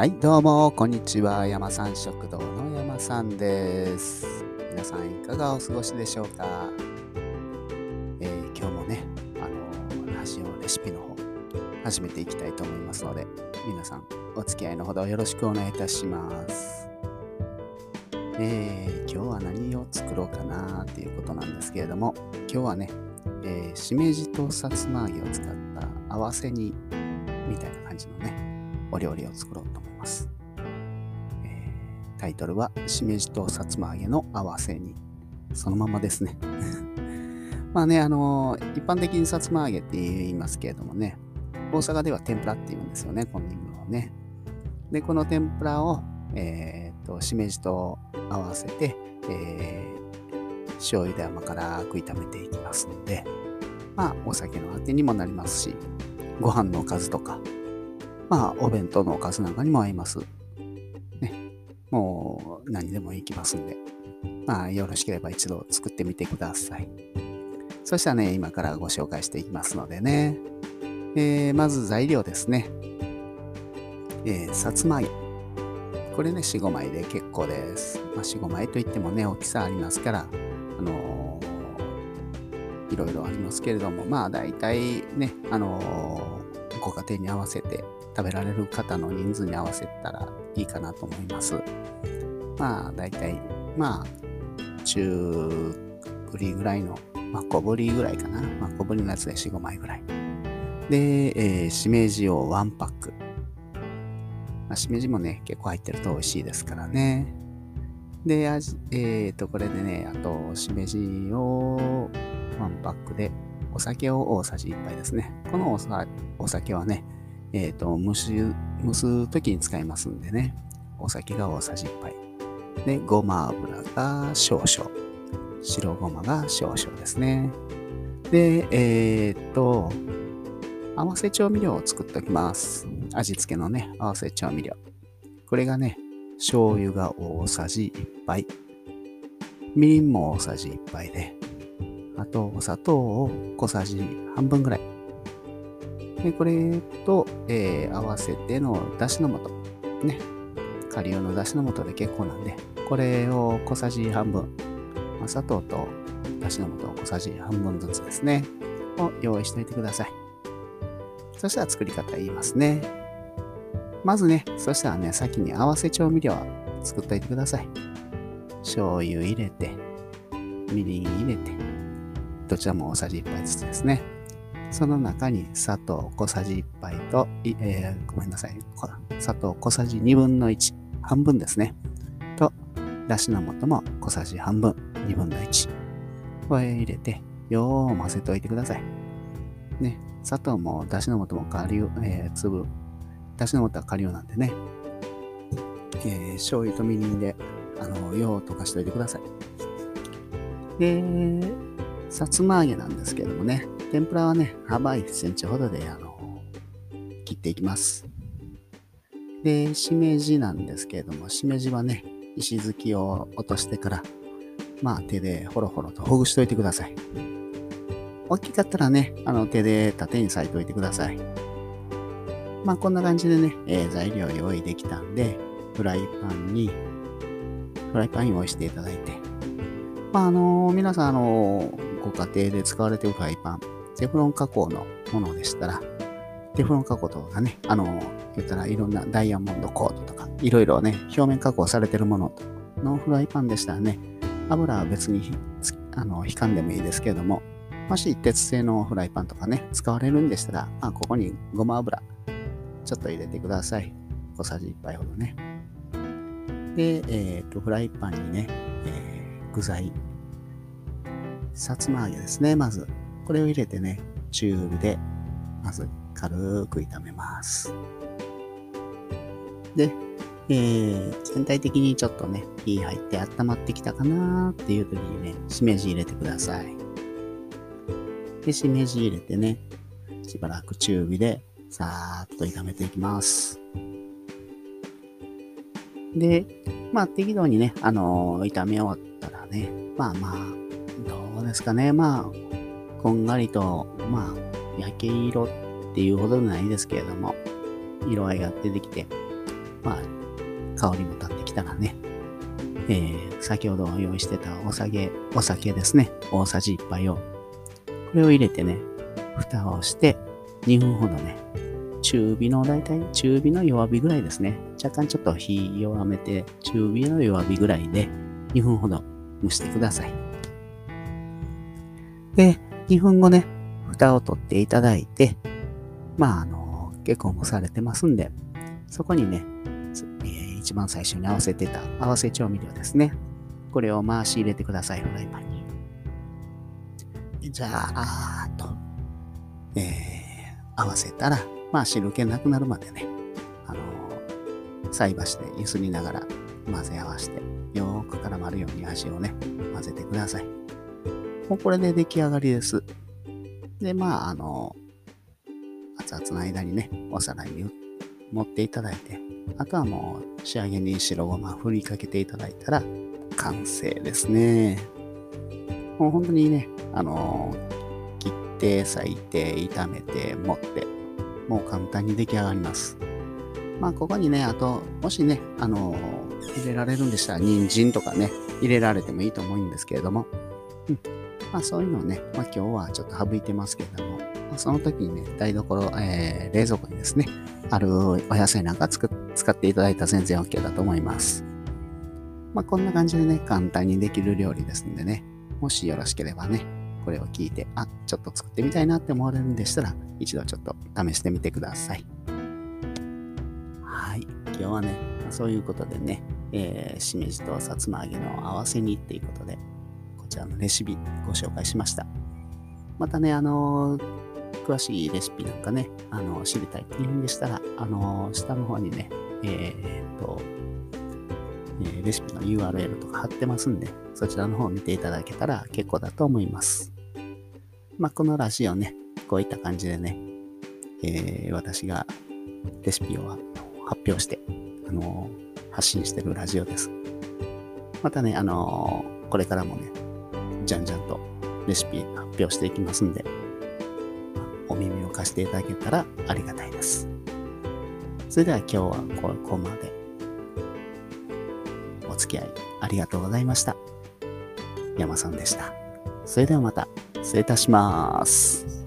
はい、どうも、こんにちは。山さん食堂の山さんです。皆さん、いかがお過ごしでしょうか、えー今日もね、あの、ラジオレシピの方、始めていきたいと思いますので、皆さん、お付き合いのほどよろしくお願いいたします。えー今日は何を作ろうかなっていうことなんですけれども、今日はね、えーしめじとさつま揚げを使った合わせ煮みたいな感じのね、お料理を作ろうと思います。えータイトルは、しめじとさつま揚げの合わせ煮。そのままですね。まあね、あのー一般的にさつま揚げって言いますけれどもね、大阪では天ぷらって言うんですよね、このものをね。で、この天ぷらを、えー、と、しめじと合わせて、えー醤油で甘辛く炒めていきますので、まあ、お酒のあてにもなりますし、ご飯のおかずとか、まあ、お弁当のおかずなんかにも合います。ね。もう、何でもいきますんで、まあ、よろしければ一度作ってみてください。そしたらね、今からご紹介していきますのでね。えーまず材料ですね。えーさつま揚げ。これね、4、5枚で結構です。まあ、4、5枚といってもね、大きさありますから、あのーいろいろありますけれども、まあ、大体ね、あのーご家庭に合わせて食べられる方の人数に合わせたらいいかなと思います。まあ、大体、まあ、中ぶりぐらいの、まあ、小ぶりぐらいかな。まあ、小ぶりのやつで4、5枚ぐらい。で、えーしめじを1パック。まあ、しめじもね、結構入ってると美味しいですからね。で、味えっ、と、これでね、あと、しめじを1パックで、お酒を大さじ1杯ですね。このおさお酒はね、えっ、と、蒸し、蒸す時に使いますんでね、お酒が大さじ1杯。で、ごま油が少々。白ごまが少々ですね。で、えっ、と、合わせ調味料を作っておきます。味付けのね、合わせ調味料。これがね、醤油が大さじ1杯。みりんも大さじ1杯で、あとお砂糖を小さじ半分ぐらい。で、これと、えー合わせてのだしの素。ね。顆粒のだしの素で結構なんで、これを小さじ半分。まあ砂糖とだしの素を小さじ半分ずつですね。を用意しておいてください。そしたら作り方言いますね。まずね、そしたらね、先に合わせ調味料は作っといてください。醤油入れて、みりん入れて、どちらも大さじ1杯ずつですね。その中に砂糖小さじ1杯と、えーごめんなさい。砂糖小さじ2分の1、半分ですね。と、だしの素も小さじ半分、2分の1。これ入れて、よー混ぜておいてください。ね、砂糖もだしの素も顆粒、えー粒、だしの素は顆粒なんでね、えー醤油とみりんで、あの、よう溶かしておいてください。で、さつま揚げなんですけどもね、天ぷらはね、幅1センチほどで、あの、切っていきます。で、しめじなんですけれども、しめじはね、石突きを落としてから、まあ手でほろほろとほぐしておいてください。大きかったらね、あの手で縦に裂いておいてください。まあこんな感じでね、えー材料用意できたんで、フライパンに、フライパン用意していただいて、まああの皆さんあのご家庭で使われているフライパン、テフロン加工のものでしたら、テフロン加工とかね、あの言ったらいろんなダイヤモンドコートとか、いろいろね、表面加工されてるもののフライパンでしたらね、油は別にあの引かんでもいいですけれども、もし鉄製のフライパンとかね、使われるんでしたら、まあ、ここにごま油、ちょっと入れてください。小さじ1杯ほどね。で、えっ、と、フライパンにね、えー具材、さつま揚げですね、まず。これを入れてね、中火で、まず軽く炒めます。で、えー全体的にちょっとね、火入って温まってきたかなっていう時にね、しめじ入れてください。で、しめじ入れてね、しばらく中火でさーっと炒めていきます。で、まあ適度にね、あのー炒め終わったらね、まあまあ、どうですかね、まあ、こんがりと、まあ、焼け色っていうほどないですけれども、色合いが出てきて、まあ、香りも立ってきたらね、えー、先ほど用意してたお酒、お酒ですね。大さじ1杯を。これを入れてね、蓋をして2分ほどね、中火の大体中火の弱火ぐらいですね。若干ちょっと火弱めて、中火の弱火ぐらいで2分ほど蒸してください。で、2分後ね、蓋を取っていただいて、まあ、あの、結構蒸されてますんで、そこにね、えー、一番最初に合わせてた合わせ調味料ですね。これを回し入れてください、フライパンに。じゃあ、あーと、えー、合わせたら、まあ汁気なくなるまでね、あのー、菜箸でゆすりながら混ぜ合わせて、よーく絡まるように味をね、混ぜてください。もうこれで出来上がりです。で、まあ、あの、熱々の間にね、お皿に持っていただいて、あとはもう仕上げに白ごま振りかけていただいたら完成ですね。もう本当にね、あの、切って裂いて炒めて持ってもう簡単に出来上がります。まあここにね、あと、もしね、あの、入れられるんでしたら人参とかね、入れられてもいいと思うんですけれども、うん。まあそういうのをね、まあ今日はちょっと省いてますけれども、まあ、その時にね、台所、えー、冷蔵庫にですね、あるお野菜なんか使っていただいたら全然 OK だと思います。まあ、こんな感じでね、簡単にできる料理ですんでね、もしよろしければね、これを聞いて、あ、ちょっと作ってみたいなって思われるんでしたら、一度ちょっと試してみてください。はい、今日はね、そういうことでね、えー、しめじとさつま揚げの合わせ煮っていうことで、こちらのレシピご紹介しました。またね、あの詳しいレシピなんかね、あの、知りたいっていうんでしたら、あの、下の方にね、えー、っと、えレシピの URL とか貼ってますんで、そちらの方を見ていただけたら結構だと思います。まあ、このラジオね、こういった感じでね、えー、私がレシピを発表して、あの、発信してるラジオです。またね、あの、これからもね、じゃんじゃんとレシピ発表していきますんで、お耳を貸していただけたらありがたいです。それでは今日はここまで。お付き合いありがとうございました。山さんでした。それではまた失礼いたします。